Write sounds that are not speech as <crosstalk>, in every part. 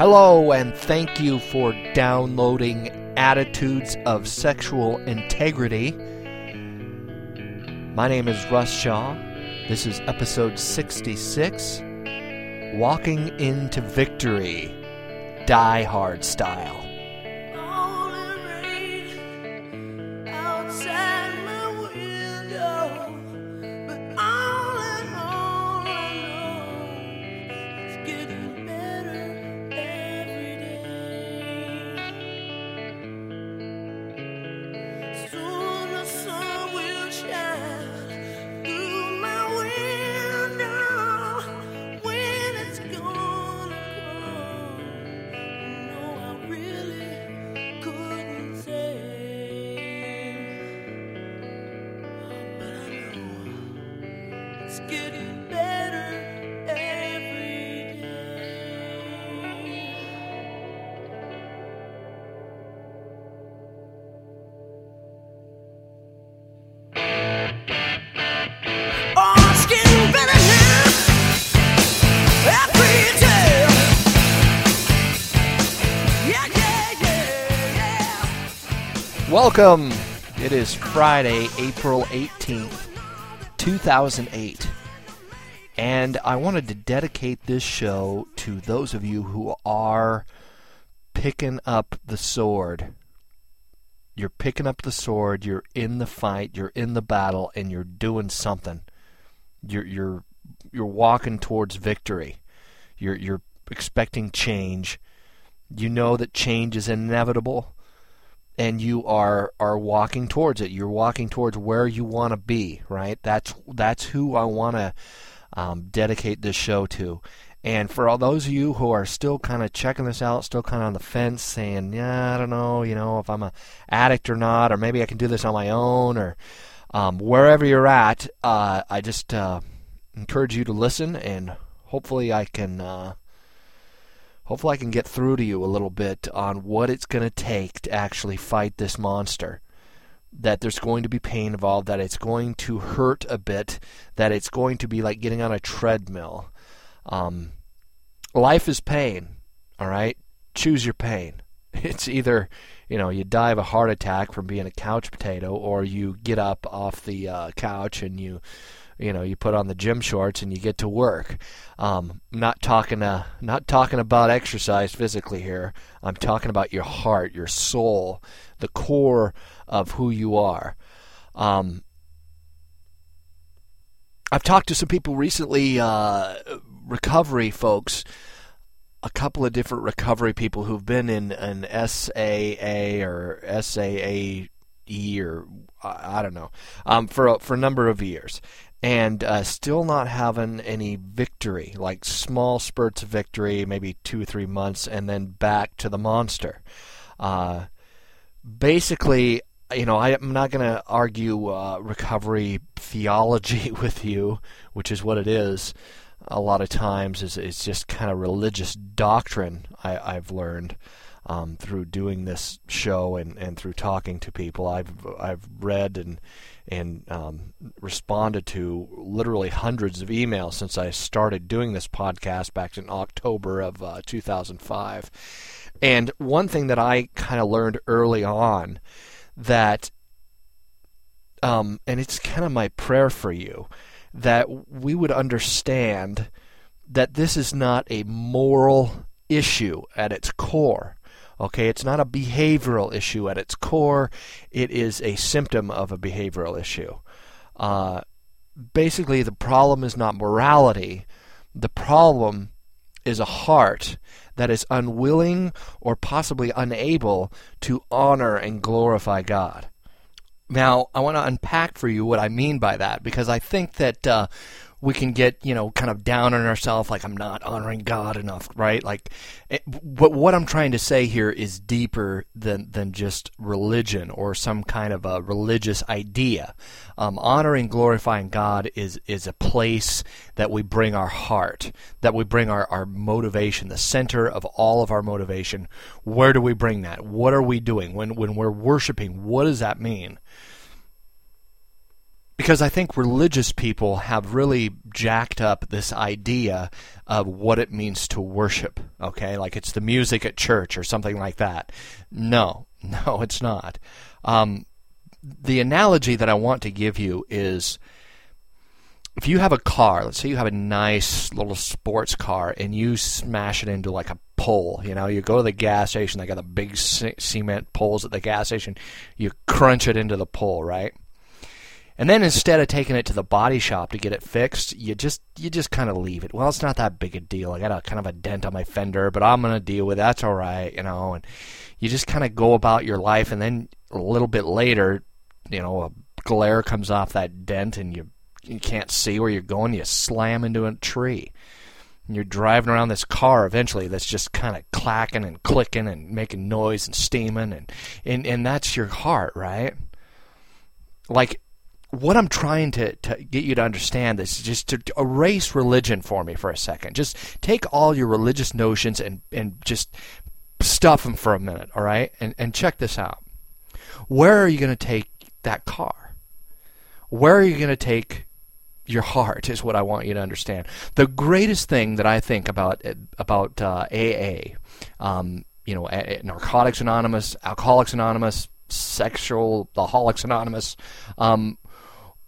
Hello, and thank you for downloading Attitudes of Sexual Integrity. My name is Russ Shaw. This is episode 66 Walking into Victory, Die Hard style. Welcome. It is Friday, April 18th, 2008. And I wanted to dedicate this show to those of you who are picking up the sword. You're picking up the sword, you're in the fight, you're in the battle, and you're doing something. You're you're you're walking towards victory. You're you're expecting change. You know that change is inevitable and you are are walking towards it. You're walking towards where you want to be, right? That's that's who I want to um, dedicate this show to. And for all those of you who are still kind of checking this out, still kind of on the fence, saying, "Yeah, I don't know, you know, if I'm a addict or not, or maybe I can do this on my own, or um, wherever you're at," uh, I just uh, encourage you to listen, and hopefully, I can uh, hopefully I can get through to you a little bit on what it's going to take to actually fight this monster. That there's going to be pain involved, that it's going to hurt a bit, that it's going to be like getting on a treadmill. Um, life is pain, all right? Choose your pain. <laughs> It's either, you know, you die of a heart attack from being a couch potato, or you get up off the uh, couch and you you know you put on the gym shorts and you get to work. Um, not talking uh, not talking about exercise physically here. I'm talking about your heart, your soul, the core of who you are. Um, I've talked to some people recently, uh, recovery folks, a couple of different recovery people who've been in an SAA or SAAE or I don't know um, for a, for a number of years, and uh, still not having any victory, like small spurts of victory, maybe two or three months, and then back to the monster. Uh, basically, you know, I, am not going to argue uh, recovery theology <laughs> with you, which is what it is. A lot of times, is it's just kind of religious doctrine. I, I've learned. Um, through doing this show and, and through talking to people, I've I've read and and um, responded to literally hundreds of emails since I started doing this podcast back in October of uh, 2005. And one thing that I kind of learned early on that, um, and it's kind of my prayer for you, that we would understand that this is not a moral issue at its core Okay, it's not a behavioral issue at its core, it is a symptom of a behavioral issue. Uh, basically, the problem is not morality, the problem is a heart that is unwilling or possibly unable to honor and glorify God. Now, I want to unpack for you what I mean by that because I think that uh, we can get you know kind of down on ourselves like i'm not honoring god enough right? Like eh, but what i'm trying to say here is deeper than than just religion or some kind of a religious idea. Um, honoring glorifying god is is a place that we bring our heart that we bring our, our motivation the center of all of our motivation. Where do we bring that? What are we doing? When when we're worshiping what does that mean because I think religious people have really jacked up this idea of what it means to worship. Okay, like it's the music at church or something like that. No, <laughs> no, it's not. Um, the analogy that I want to give you is if you have a car, let's say you have a nice little sports car and you smash it into like a pole, you know, you go to the gas station, they got the big cement poles at the gas station, you crunch it into the pole, right? And then instead of taking it to the body shop to get it fixed, you just you just kind of leave it. Well, it's not that big a deal. I got a kind of a dent on my fender, but I'm gonna deal with it. That's all right, you know. And you just kind of go about your life, and then a little bit later, you know, a glare comes off that dent, and you you can't see where you're going. You slam into a tree. And you're driving around this car eventually that's just kind of clacking and clicking and making noise and steaming and, and and that's your heart, right? Like what I'm trying to, to get you to understand is just to erase religion for me for a second. Just take all your religious notions and, and just stuff them for a minute, all right? And, and check this out. Where are you going to take that car? Where are you going to take your heart is what I want you to understand. The greatest thing that I think about about uh, AA, um, you know, Narcotics Anonymous, Alcoholics Anonymous, Sexaholics Anonymous, um,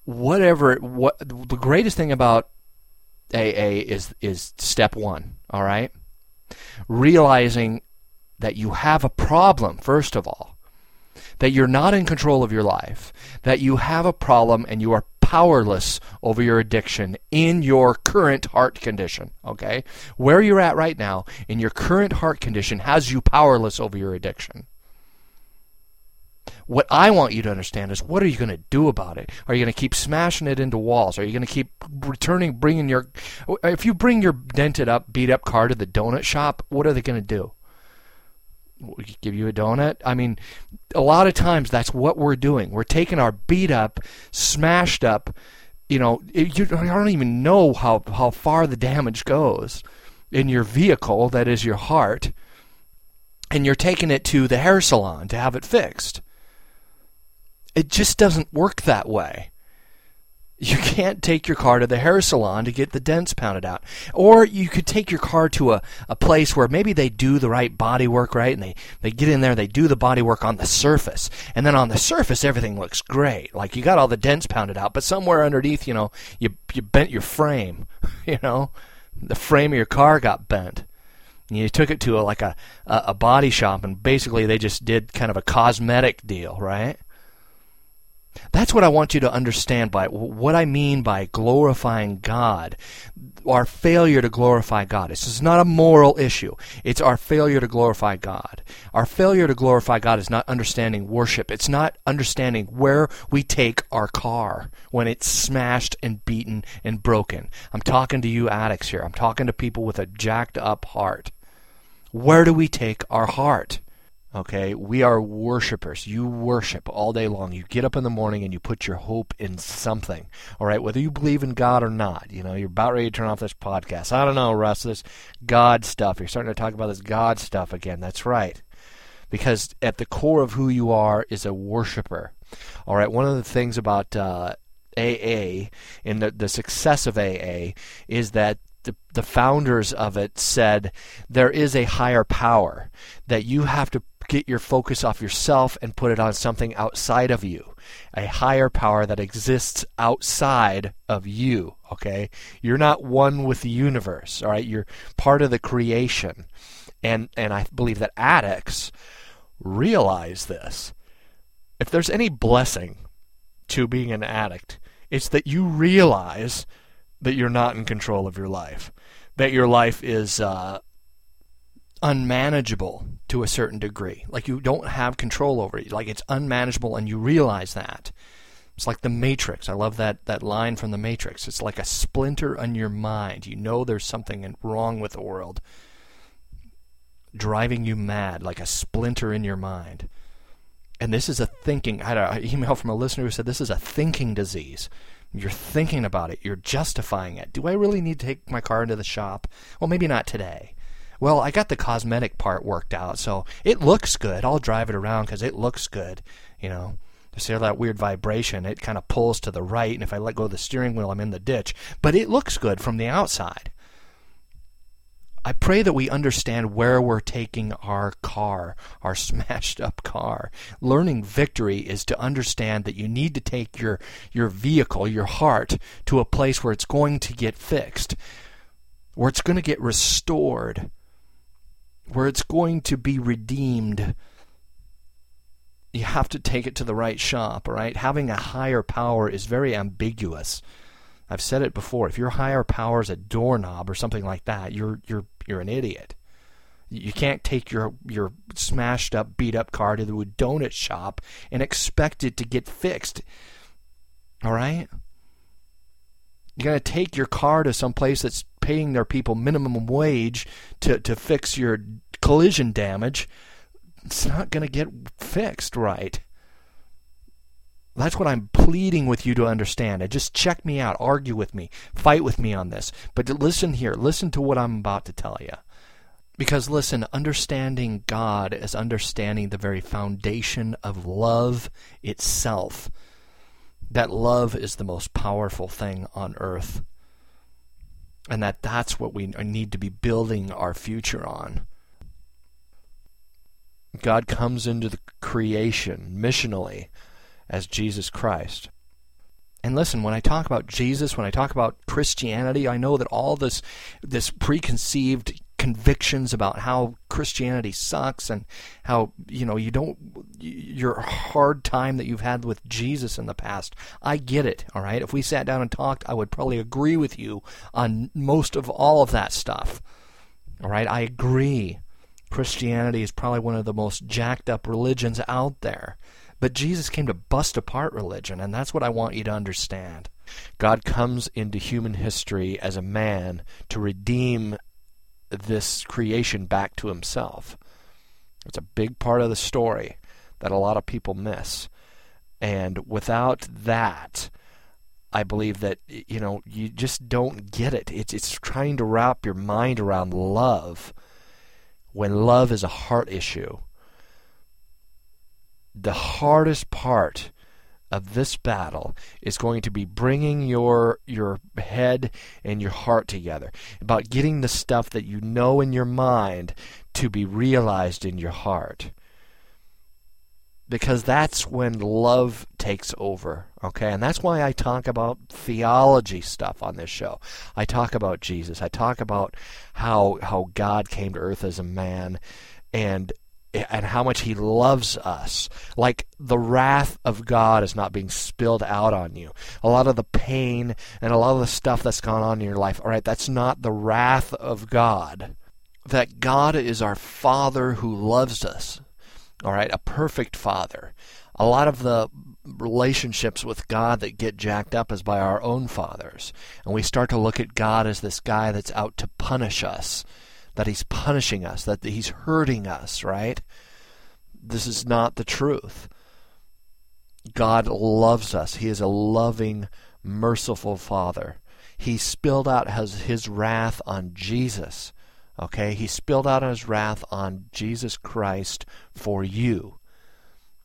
whatever what the greatest thing about AA is is step 1, all right? Realizing that you have a problem first of all. That you're not in control of your life, that you have a problem and you are powerless over your addiction in your current heart condition, okay? Where you're at right now in your current heart condition has you powerless over your addiction. What I want you to understand is what are you going to do about it? Are you going to keep smashing it into walls? Are you going to keep returning, bringing your. If you bring your dented up, beat up car to the donut shop, what are they going to do? Give you a donut? I mean, a lot of times that's what we're doing. We're taking our beat up, smashed up, you know, you don't even know how, how far the damage goes in your vehicle, that is your heart, and you're taking it to the hair salon to have it fixed. It just doesn't work that way. You can't take your car to the hair salon to get the dents pounded out. Or you could take your car to a, a place where maybe they do the right body work, right? And they, they get in there, they do the body work on the surface. And then on the surface, everything looks great. Like you got all the dents pounded out, but somewhere underneath, you know, you, you bent your frame, <laughs> you know? The frame of your car got bent. You took it to a, like a, a body shop, and basically they just did kind of a cosmetic deal, right? That's what I want you to understand by what I mean by glorifying God. Our failure to glorify God. This is not a moral issue. It's our failure to glorify God. Our failure to glorify God is not understanding worship. It's not understanding where we take our car when it's smashed and beaten and broken. I'm talking to you addicts here. I'm talking to people with a jacked up heart. Where do we take our heart? Okay, we are worshipers. You worship all day long. You get up in the morning and you put your hope in something. All right, whether you believe in God or not. You know, you're about ready to turn off this podcast. I don't know, Russ, this God stuff. You're starting to talk about this God stuff again. That's right. Because at the core of who you are is a worshiper. All right, one of the things about uh, AA and the, the success of AA is that the, the founders of it said there is a higher power that you have to get your focus off yourself and put it on something outside of you, a higher power that exists outside of you. Okay, you're not one with the universe. All right, you're part of the creation, and and I believe that addicts realize this. If there's any blessing to being an addict, it's that you realize that you're not in control of your life, that your life is uh, unmanageable to a certain degree. Like you don't have control over it. Like it's unmanageable and you realize that. It's like the Matrix. I love that, that line from the Matrix. It's like a splinter on your mind. You know there's something wrong with the world driving you mad, like a splinter in your mind. And this is a thinking. I had an email from a listener who said this is a thinking disease. You're thinking about it. You're justifying it. Do I really need to take my car into the shop? Well, maybe not today well, I got the cosmetic part worked out, so it looks good. I'll drive it around because it looks good, you know. See that weird vibration? It kind of pulls to the right, and if I let go of the steering wheel, I'm in the ditch. But it looks good from the outside. I pray that we understand where we're taking our car, our <laughs> smashed up car. Learning victory is to understand that you need to take your, your vehicle, your heart, to a place where it's going to get fixed, where it's going to get restored, where it's going to be redeemed. You have to take it to the right shop, right? Having a higher power is very ambiguous. I've said it before. If your higher power is a doorknob or something like that, you're you're you're an idiot. You can't take your your smashed up, beat up car to the donut shop and expect it to get fixed. All right? You got to take your car to some place that's paying their people minimum wage to to fix your collision damage. It's not going to get fixed right. That's what I'm pleading with you to understand. And just check me out, argue with me, fight with me on this. But listen here, listen to what I'm about to tell you. Because listen, understanding God is understanding the very foundation of love itself. That love is the most powerful thing on earth. And that that's what we need to be building our future on. God comes into the creation missionally as Jesus Christ. And listen, when I talk about Jesus, when I talk about Christianity, I know that all this this preconceived convictions about how Christianity sucks and how you know you don't your hard time that you've had with Jesus in the past. I get it, all right? If we sat down and talked, I would probably agree with you on most of all of that stuff. All right? I agree. Christianity is probably one of the most jacked up religions out there. But Jesus came to bust apart religion, and that's what I want you to understand. God comes into human history as a man to redeem this creation back to himself. It's a big part of the story that a lot of people miss. And without that, I believe that you know you just don't get it. It's it's trying to wrap your mind around love when love is a heart issue the hardest part of this battle is going to be bringing your your head and your heart together about getting the stuff that you know in your mind to be realized in your heart. Because that's when love takes over okay? And that's why I talk about theology stuff on this show. I talk about Jesus. I talk about how how God came to earth as a man and and how much he loves us. Like the wrath of God is not being spilled out on you. A lot of the pain and a lot of the stuff that's gone on in your life, all right, that's not the wrath of God. That God is our Father who loves us. All right, a perfect Father. A lot of the relationships with God that get jacked up is by our own fathers. And we start to look at God as this guy that's out to punish us that he's punishing us, that he's hurting us, right? This is not the truth. God loves us. He is a loving, merciful Father. He spilled out his, his wrath on Jesus. Okay? He spilled out his wrath on Jesus Christ for you.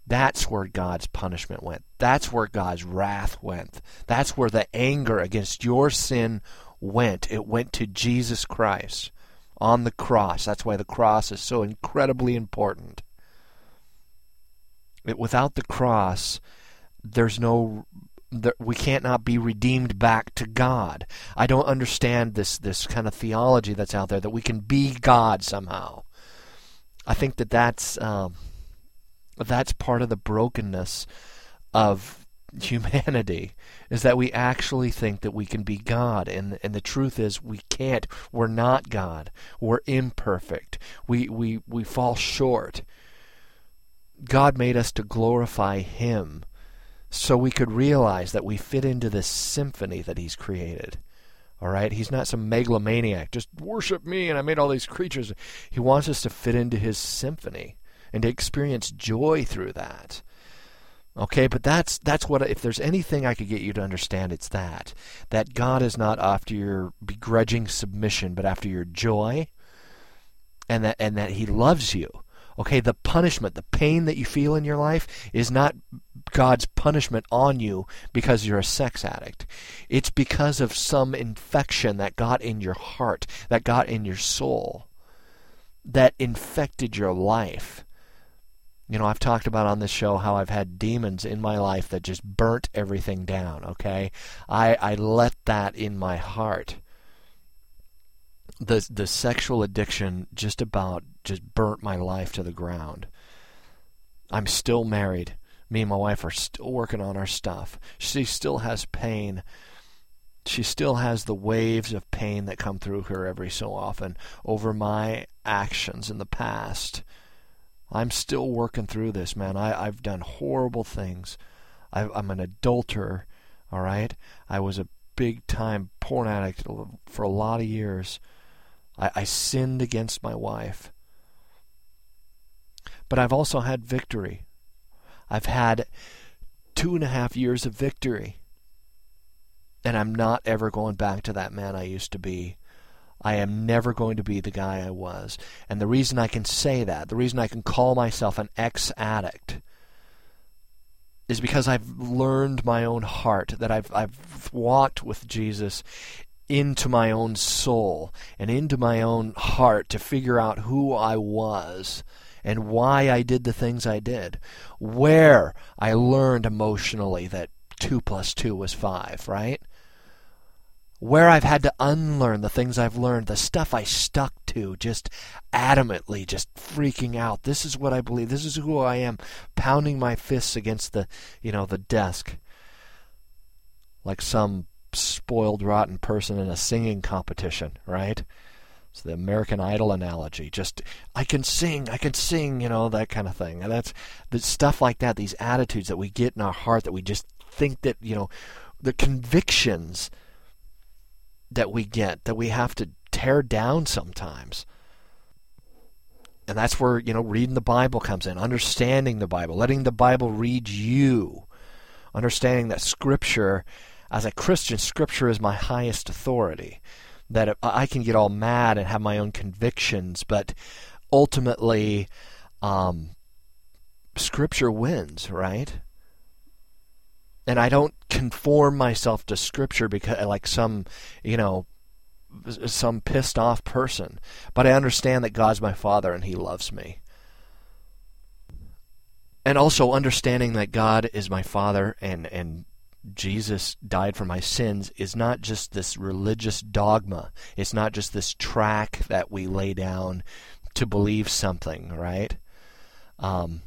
That's where God's punishment went. That's where God's wrath went. That's where the anger against your sin went. It went to Jesus Christ on the cross. That's why the cross is so incredibly important. It, without the cross, there's no we can't not be redeemed back to God. I don't understand this this kind of theology that's out there that we can be God somehow. I think that that's um, that's part of the brokenness of <laughs> humanity is that we actually think that we can be God. And and the truth is we can't. We're not God. We're imperfect. We we we fall short. God made us to glorify him so we could realize that we fit into this symphony that he's created. All right? He's not some megalomaniac just worship me and I made all these creatures. He wants us to fit into his symphony and to experience joy through that Okay, but that's that's what if there's anything I could get you to understand, it's that that God is not after your begrudging submission, but after your joy, and that and that He loves you. Okay, the punishment, the pain that you feel in your life is not God's punishment on you because you're a sex addict. It's because of some infection that got in your heart, that got in your soul, that infected your life. You know, I've talked about on this show how I've had demons in my life that just burnt everything down, okay? I, I let that in my heart. The the sexual addiction just about just burnt my life to the ground. I'm still married. Me and my wife are still working on our stuff. She still has pain. She still has the waves of pain that come through her every so often over my actions in the past I'm still working through this, man. I, I've done horrible things. I, I'm an adulterer, all right? I was a big time porn addict for a lot of years. I, I sinned against my wife. But I've also had victory. I've had two and a half years of victory. And I'm not ever going back to that man I used to be. I am never going to be the guy I was. And the reason I can say that, the reason I can call myself an ex addict, is because I've learned my own heart, that I've, I've walked with Jesus into my own soul and into my own heart to figure out who I was and why I did the things I did. Where I learned emotionally that 2 plus 2 was 5, right? Where I've had to unlearn the things I've learned, the stuff I stuck to, just adamantly, just freaking out. This is what I believe. This is who I am, pounding my fists against the, you know, the desk, like some spoiled, rotten person in a singing competition, right? It's the American Idol analogy. Just I can sing, I can sing, you know, that kind of thing. And that's the stuff like that. These attitudes that we get in our heart that we just think that, you know, the convictions that we get that we have to tear down sometimes. And that's where, you know, reading the Bible comes in, understanding the Bible, letting the Bible read you, understanding that Scripture, as a Christian, Scripture is my highest authority. That I can get all mad and have my own convictions, but ultimately, um, Scripture wins, right? And I don't conform myself to Scripture because, like some, you know, some pissed off person. But I understand that God's my Father and He loves me. And also understanding that God is my Father and and Jesus died for my sins is not just this religious dogma. It's not just this track that we lay down to believe something, right? Um,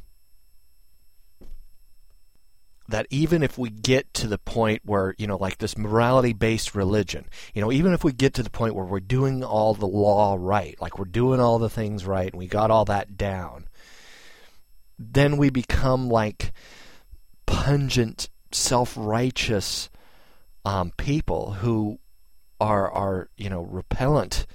that even if we get to the point where, you know, like this morality based religion, you know, even if we get to the point where we're doing all the law right, like we're doing all the things right and we got all that down, then we become like pungent, self righteous um, people who are, are, you know, repellent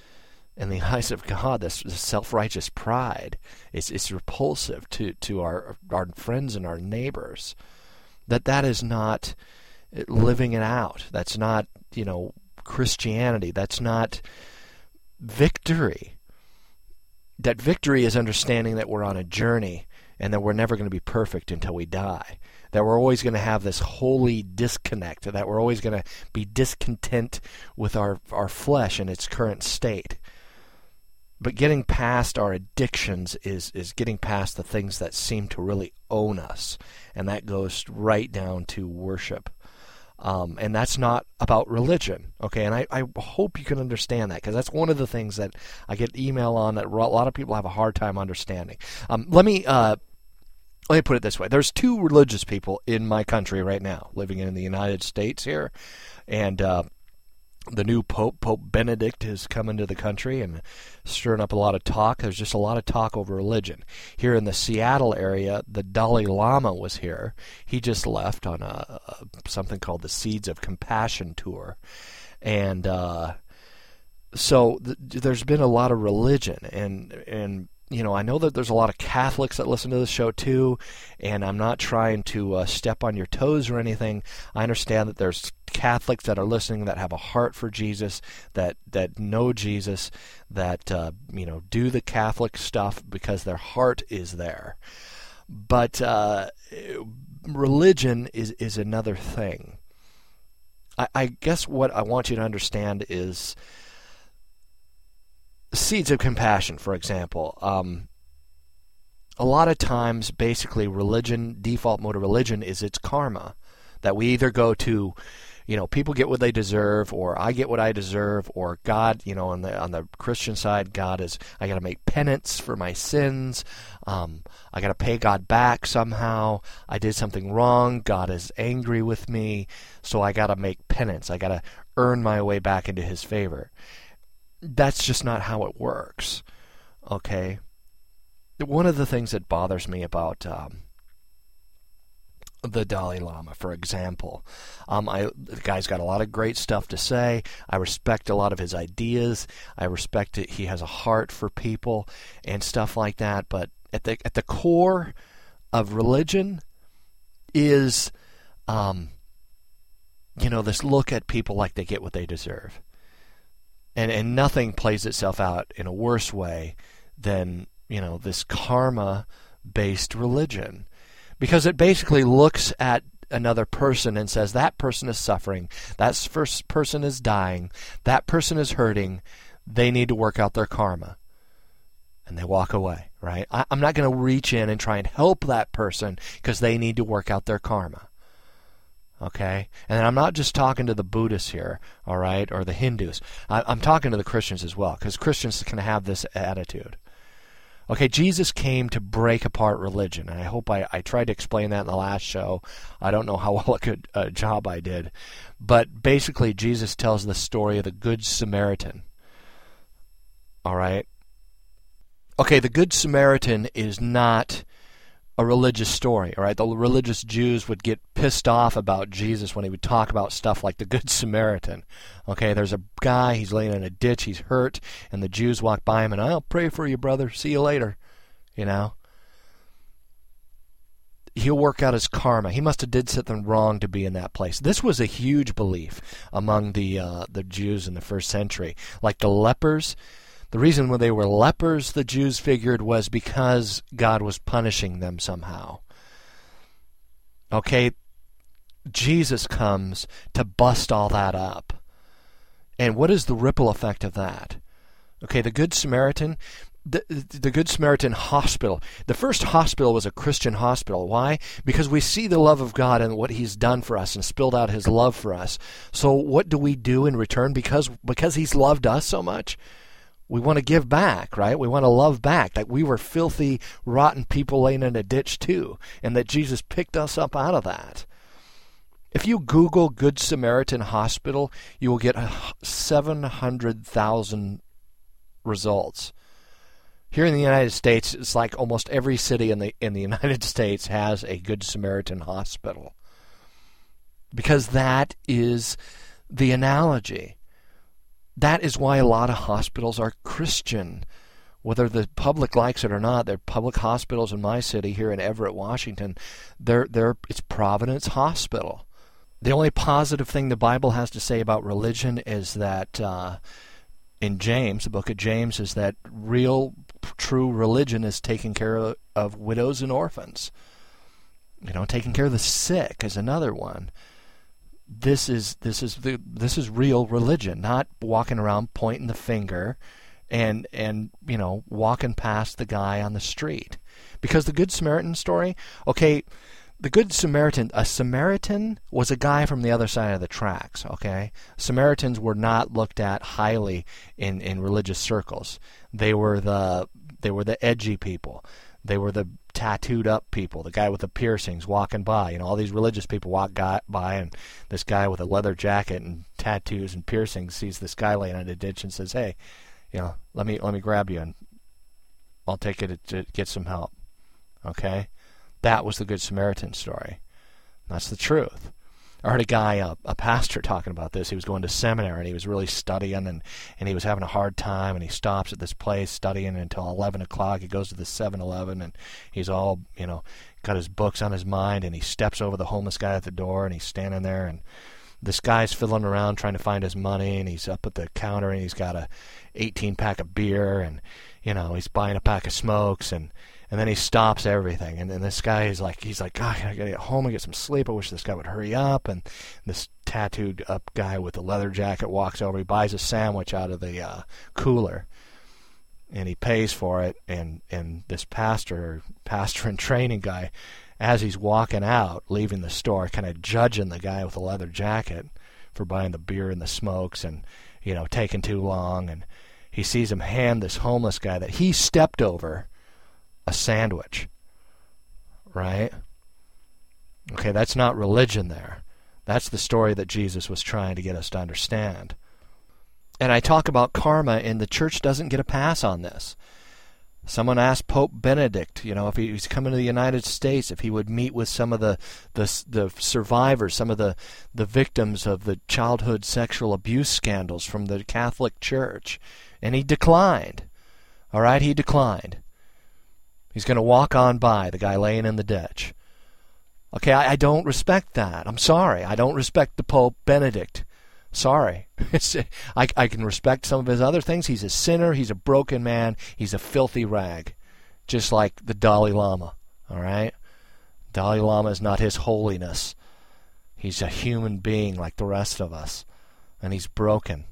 in the <laughs> eyes of God, this, this self-righteous pride. Is, is repulsive to, to our, our friends and our neighbors that that is not eh, living it out. That's not, you know, Christianity. That's not victory. That victory is understanding that we're on a journey and that we're never going to be perfect until we die. That we're always going to have this holy disconnect, that we're always going to be discontent with our, our flesh in its current state. But getting past our addictions is, is getting past the things that seem to really own us. And that goes right down to worship. Um, and that's not about religion, okay? And I, I hope you can understand that because that's one of the things that I get email on that a lot of people have a hard time understanding. Um, let me uh, let me put it this way: there's two religious people in my country right now, living in the United States here, and uh, the new Pope, Pope Benedict, has come into the country and stirring up a lot of talk. There's just a lot of talk over religion. Here in the Seattle area, the Dalai Lama was here. He just left on a, a something called the Seeds of Compassion tour, and uh, so th- there's been a lot of religion, and and you know, I know that there's a lot of Catholics that listen to the show too, and I'm not trying to uh, step on your toes or anything. I understand that there's Catholics that are listening that have a heart for Jesus, that that know Jesus, that uh, you know do the Catholic stuff because their heart is there. But uh, religion is is another thing. I, I guess what I want you to understand is seeds of compassion, for example. Um, a lot of times, basically, religion, default mode of religion is its karma. That we either go to, you know, people get what they deserve, or I get what I deserve, or God, you know, on the on the Christian side, God is I got to make penance for my sins. Um, I got to pay God back somehow. I did something wrong. God is angry with me, so I got to make penance. I got to earn my way back into His favor that's just not how it works. Okay? One of the things that bothers me about um, the Dalai Lama, for example, um, I, the guy's got a lot of great stuff to say. I respect a lot of his ideas. I respect it. He has a heart for people and stuff like that. But at the at the core of religion is, um, you know, this look at people like they get what they deserve and and nothing plays itself out in a worse way than you know this karma based religion. Because it basically looks at another person and says that person is suffering. That first person is dying. That person is hurting. They need to work out their karma. And they walk away right? I, i'm not going to reach in and try and help that person because they need to work out their karma Okay? And I'm not just talking to the Buddhists here, all right, or the Hindus. I, am talking to the Christians as well, because Christians can have this attitude. Okay, Jesus came to break apart religion, and I hope I, I tried to explain that in the last show. I don't know how <laughs> well a good uh, job I did. But basically, Jesus tells the story of the Good Samaritan. All right? Okay, the Good Samaritan is not a religious story, all right? The religious Jews would get pissed off about Jesus when he would talk about stuff like the Good <laughs> Samaritan. Okay, there's a guy, he's laying in a ditch, he's hurt, and the Jews walk by him and I'll pray for you, brother. See you later. You know? He'll work out his karma. He must have did something wrong to be in that place. This was a huge belief among the uh, the Jews in the first century. Like the lepers, the reason when they were lepers, the Jews figured, was because God was punishing them somehow. Okay, Jesus comes to bust all that up. And what is the ripple effect of that? Okay, the Good Samaritan, the, the Good Samaritan Hospital. The first hospital was a Christian hospital. Why? Because we see the love of God and what He's done for us and spilled out His love for us. So what do we do in return? Because because He's loved us so much, we want to give back, right? We want to love back. That we were filthy, rotten people laying in a ditch too, and that Jesus picked us up out of that. If you Google Good Samaritan Hospital, you will get 700,000 results. Here in the United States, it's like almost every city in the in the <laughs> United States has a Good Samaritan hospital. Because that is the analogy. That is why a lot of hospitals are Christian. Whether the public likes it or not, they're public hospitals in my city here in Everett, Washington. They're, they're, it's Providence Hospital. The only positive thing the Bible has to say about religion is that uh, in James, the book of James, is that real, true religion is taking care of widows and orphans. You know, taking care of the sick is another one this is this is the this is real religion, not walking around pointing the finger and and you know walking past the guy on the street. Because the Good Samaritan story, okay, the Good Samaritan, a Samaritan was a guy from the other side of the tracks, okay? Samaritans were not looked at highly in, in religious circles. They were the they were the edgy people. They were the tattooed up people, the guy with the piercings walking by. You know, all these religious people walk by, and this guy with a leather jacket and tattoos and piercings sees this guy laying in a ditch and says, "Hey, you know, let me let me grab you and I'll take it to get some help." Okay, that was the Good Samaritan story. That's the truth. I heard a guy, a, a pastor, talking about this. He was going to seminary and he was really studying and, and he was having a hard time. And he stops at this place studying until 11 o'clock. He goes to the 7 Eleven and he's all, you know, got his books on his mind. And he steps over the homeless guy at the door and he's standing there. And this guy's fiddling around trying to find his money. And he's up at the counter and he's got a 18 pack of beer. And, you know, he's buying a pack of smokes. And and then he stops everything. And then this guy is like, he's like, God, I gotta get home and get some sleep. I wish this guy would hurry up. And this tattooed up guy with the leather jacket walks over. He buys a sandwich out of the uh, cooler, and he pays for it. And and this pastor, pastor and training guy, as he's walking out, leaving the store, kind of judging the guy with the leather jacket for buying the beer and the smokes, and you know, taking too long. And he sees him hand this homeless guy that he stepped over a sandwich. Right? Okay, that's not religion there. That's the story that Jesus was trying to get us to understand. And I talk about karma, and the church doesn't get a pass on this. Someone asked Pope Benedict, you know, if he was coming to the United States, if he would meet with some of the, the, the survivors, some of the, the victims of the childhood sexual abuse scandals from the Catholic Church. And he declined. All right, he declined. He's going to walk on by the guy laying in the ditch. Okay, I, I, don't respect that. I'm sorry. I don't respect the Pope Benedict. Sorry. <laughs> I, I can respect some of his other things. He's a sinner. He's a broken man. He's a filthy rag. Just like the Dalai Lama. All right? Dalai Lama is not his holiness. He's a human being like the rest of us. And he's broken.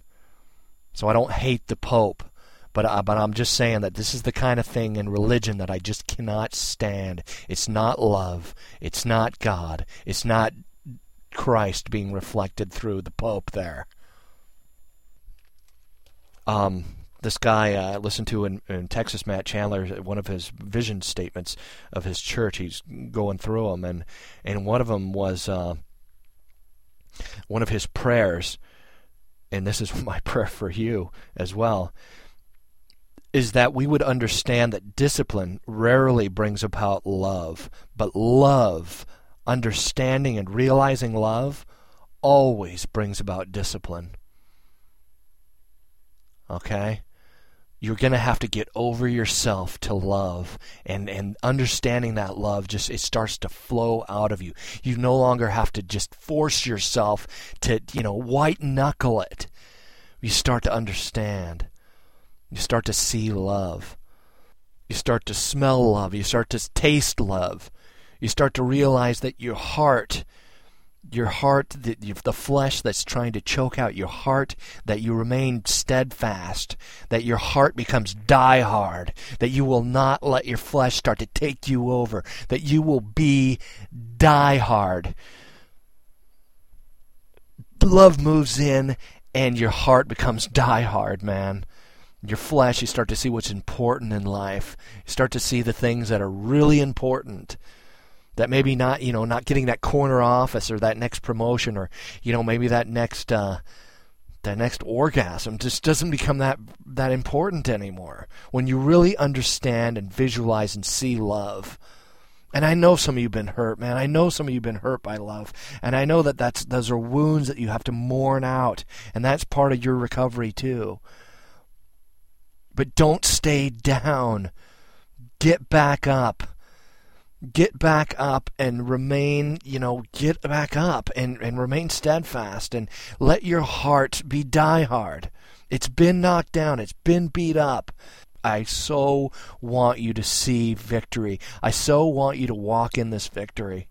So I don't hate the Pope. But uh, but I'm just saying that this is the kind of thing in religion that I just cannot stand. It's not love. It's not God. It's not Christ being reflected through the Pope there. Um, this guy uh, I listened to in, in, Texas, Matt Chandler, one of his vision statements of his church. He's going through them, and and one of them was uh, one of his prayers, and this is <laughs> my prayer for you as well is that we would understand that discipline rarely brings about love, but love, understanding and realizing love, always brings about discipline. Okay? You're going to have to get over yourself to love and and understanding that love just it starts to flow out of you. You no longer have to just force yourself to, you know, white knuckle it. You start to understand you start to see love. You start to smell love. You start to taste love. You start to realize that your heart, your heart, the, the flesh that's trying to choke out your heart, that you remain steadfast, that your heart becomes die hard, that you will not let your flesh start to take you over, that you will be die hard. Love moves in and your heart becomes die hard, man your flesh, you start to see what's important in life. You start to see the things that are really important. That maybe not, you know, not getting that corner office or that next promotion or, you know, maybe that next, uh, that next orgasm just doesn't become that that important anymore. When you really understand and visualize and see love. And I know some of you've been hurt, man. I know some of you've been hurt by love, and I know that that's those are wounds that you have to mourn out, and that's part of your recovery too. But don't stay down. Get back up. Get back up and remain, you know, get back up and, and remain steadfast and let your heart be diehard. It's been knocked down, it's been beat up. I so want you to see victory. I so want you to walk in this victory.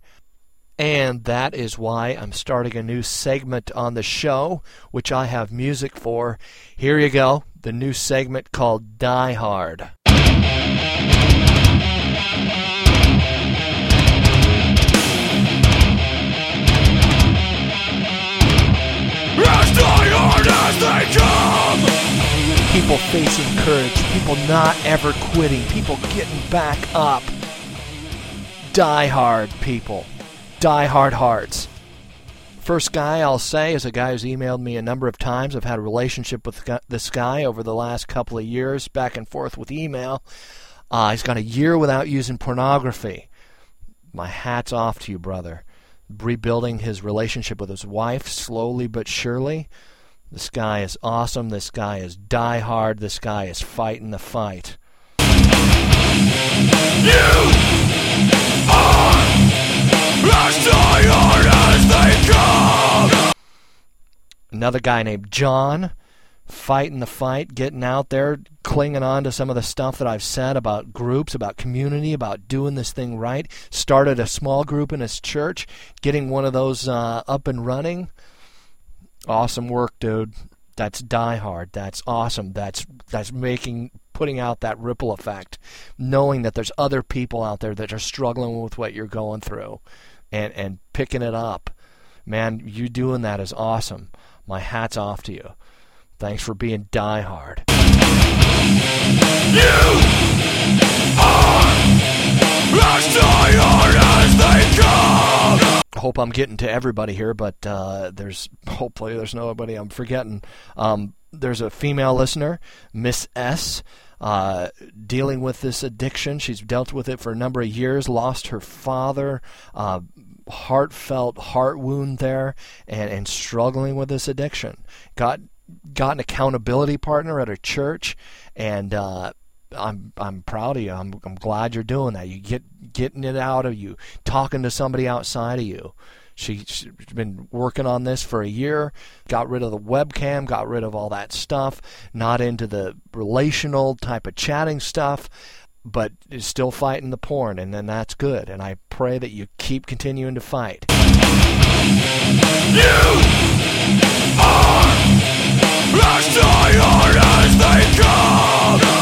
And that is why I'm starting a new segment on the show, which I have music for. Here you go the new segment called Die Hard. As die hard as they come! People facing courage, people not ever quitting, people getting back up. Die hard people. Die hard hearts. First guy I'll say is a guy who's emailed me a number of times. I've had a relationship with this guy over the last couple of years, back and forth with email. Uh, he's got a year without using pornography. My hat's off to you, brother. rebuilding his relationship with his wife slowly but surely. This guy is awesome. This guy is die hard. This guy is fighting the fight. You Another guy named John fighting the fight, getting out there, clinging on to some of the stuff that I've said about groups, about community, about doing this thing right. Started a small group in his church, getting one of those uh, up and running. Awesome work, dude. That's die hard. That's awesome. That's that's making putting out that ripple effect, knowing that there's other people out there that are struggling with what you're going through, and and picking it up. Man, you doing that is awesome. My hat's off to you. Thanks for being diehard. You are as diehard as they come. I hope I'm getting to everybody here, but uh, there's hopefully there's nobody I'm forgetting. Um, there's a female listener, Miss S. Uh, dealing with this addiction. She's dealt with it for a number of years, lost her father, uh, heartfelt heart wound there, and, and struggling with this addiction. Got got an accountability partner at a church, and uh, I'm I'm proud of you. I'm I'm glad you're doing that. You get getting it out of you, talking to somebody outside of you. She, she's been working on this for a year, got rid of the webcam, got rid of all that stuff, not into the relational type of chatting stuff, but is still fighting the porn, and then that's good. And I pray that you keep continuing to fight. You.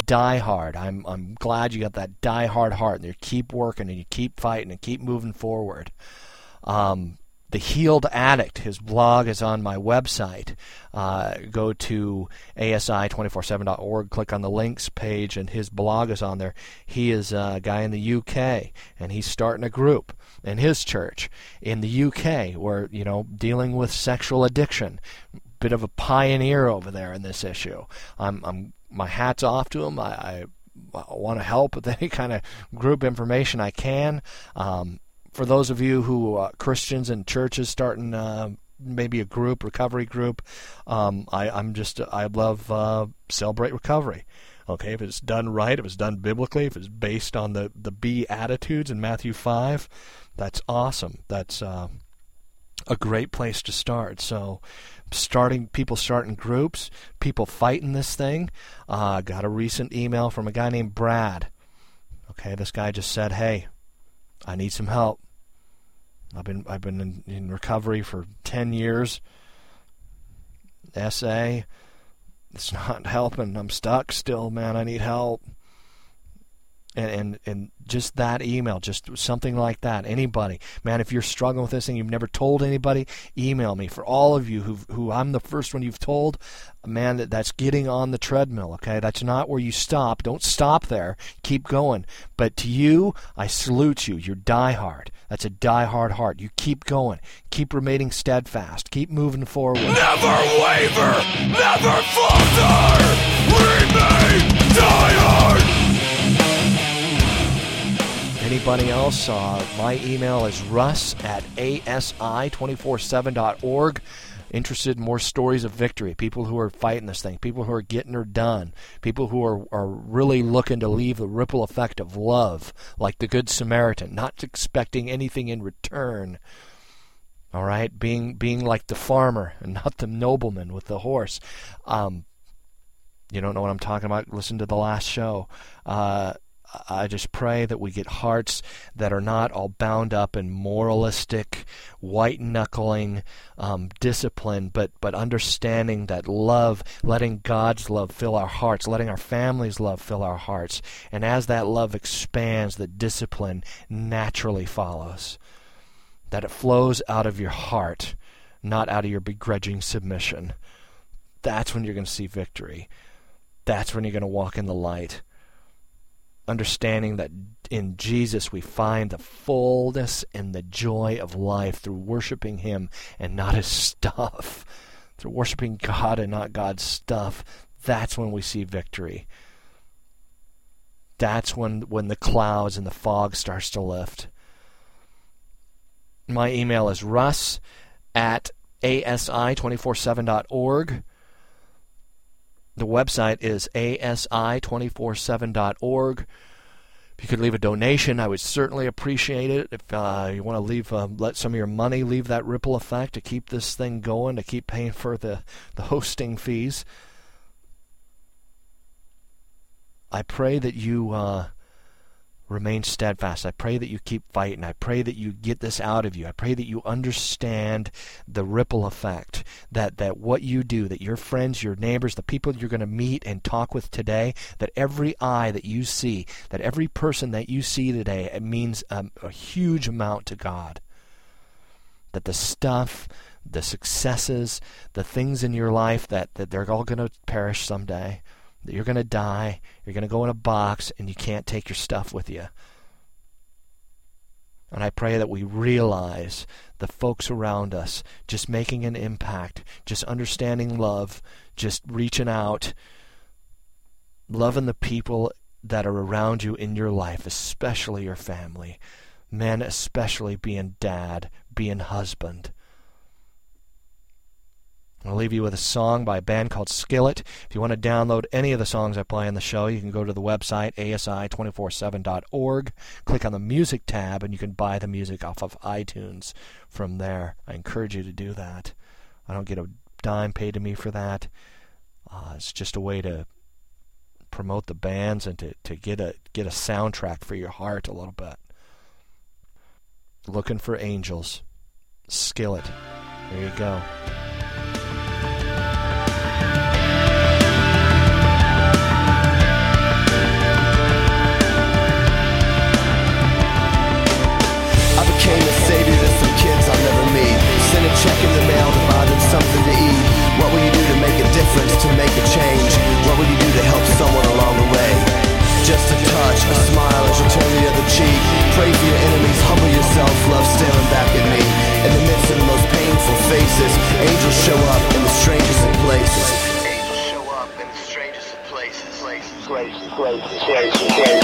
Die hard. I'm I'm glad you got that die hard heart, and you keep working and you keep fighting and keep moving forward. Um, the Healed Addict. His blog is on my website. Uh, go to asi247.org, click on the links page, and his blog is on there. He is a guy in the UK, and he's starting a group in his church in the UK where, you know, dealing with sexual addiction, bit of a pioneer over there in this issue. I'm, I'm my hat's off to him. I, I, want to help with <laughs> any kind of group information I can. Um, for those of you who uh, Christians and churches starting uh, maybe a group, recovery group, um, I, I'm just I love uh, celebrate recovery. Okay, if it's done right, if it's done biblically, if it's based on the the B Beatitudes in Matthew five, that's awesome. That's uh, a great place to start. So starting people starting groups, people fighting this thing. Uh, got a recent email from a guy named Brad. Okay, this guy just said, "Hey, I need some help. I've been I've been in, in recovery for ten years. SA, it's <laughs> not helping. I'm stuck still, man. I need help." and, and and just that email, just something like that. Anybody, man, if you're struggling with this and you've never told anybody, email me. For all of you who who I'm the first one you've told, man, that, that's getting on the treadmill. Okay, that's not where you stop. Don't stop there. Keep going. But to you, I salute you. You're diehard. That's a diehard heart. You keep going. Keep remaining steadfast. Keep moving forward. Never waver. Never falter. Remain Anybody else? Uh, my email is russ at asi247.org. Interested in more stories of victory, people who are fighting this thing, people who are getting her done, people who are, are really looking to leave the ripple effect of love, like the Good Samaritan, not expecting anything in return. All right, being being like the farmer and not the nobleman with the horse. Um, you don't know what I'm talking about? Listen to the last show. Uh, I just pray that we get hearts that are not all bound up in moralistic, white knuckling um, discipline, but, but understanding that love, letting God's love fill our hearts, letting our family's love fill our hearts. And as that love expands, the discipline naturally follows. That it flows out of your heart, not out of your begrudging submission. That's when you're going to see victory. That's when you're going to walk in the light understanding that in Jesus we find the fullness and the joy of life through worshiping Him and not His stuff. <laughs> Through worshiping God and not God's stuff, that's when we see victory. That's when, when the clouds and the fog starts to lift. My email is russ at asi247.org. The website is asi247.org. If you could leave a donation, I would certainly appreciate it. If uh, you want to leave, uh, let some of your money leave that ripple effect to keep this thing going, to keep paying for the, the hosting fees. I pray that you uh, remain steadfast. I pray that you keep fighting. I pray that you get this out of you. I pray that you understand the ripple effect that that what you do, that your friends, your neighbors, the people you're going to meet and talk with today, that every eye that you see, that every person that you see today, it means um, a huge amount to God. That the stuff, the successes, the things in your life that, that they're all going to perish someday that you're going to die, you're going to go in a box, and you can't take your stuff with you. And I pray that we realize the folks around us just making an impact, just understanding love, just reaching out, loving the people that are around you in your life, especially your family. Men, especially being dad, being husband. I'll leave you with a song by a band called Skillet. If you want to download any of the songs I play on the show, you can go to the website asi247.org, click on the music tab, and you can buy the music off of iTunes from there. I encourage you to do that. I don't get a dime paid to me for that. Uh, it's just a way to promote the bands and to, to get a get a soundtrack for your heart a little bit. Looking for angels. Skillet. There you go. Difference, to make a change? What will you do to help someone along the way? Just a touch, a smile as you turn the other cheek. Pray for your enemies, humble yourself, love staring back at me. In the midst of the most painful faces, angels show up in the strangest of places. Angels show up in the strangest of places. places, places, places, places,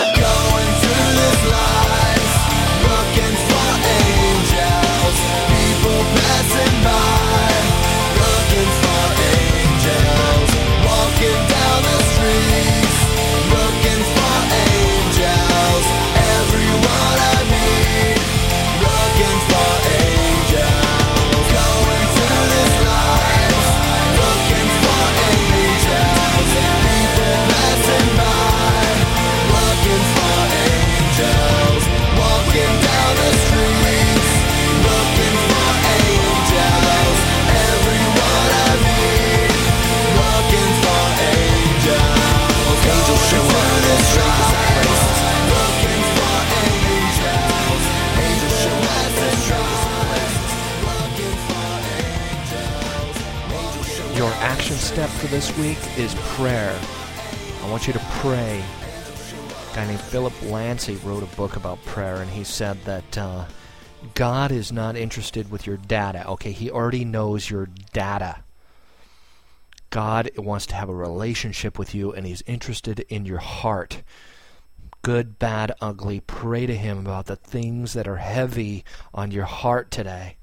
for this week is prayer. I want you to pray. A guy named Philip Yancey wrote a book about prayer, and he said that uh, God is not interested with your data. Okay, He already knows your data. God wants to have a relationship with you, and He's interested in your heart. Good, bad, ugly. Pray to Him about the things that are heavy on your heart today.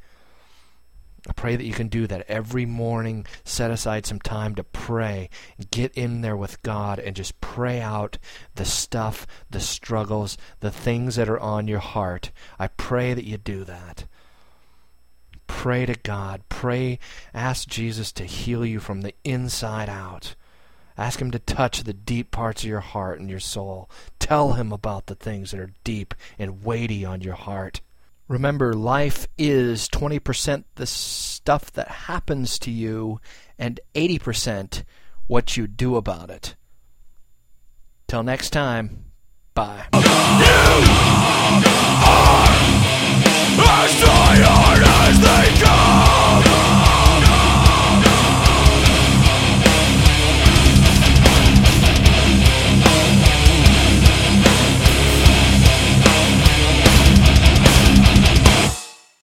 I pray that you can do that every morning. Set aside some time to pray. Get in there with God and just pray out the stuff, the struggles, the things that are on your heart. I pray that you do that. Pray to God. Pray. Ask Jesus to heal you from the inside out. Ask Him to touch the deep parts of your heart and your soul. Tell Him about the things that are deep and weighty on your heart. Remember, life is 20% the stuff that happens to you and 80% what you do about it. Till next time, bye. As they come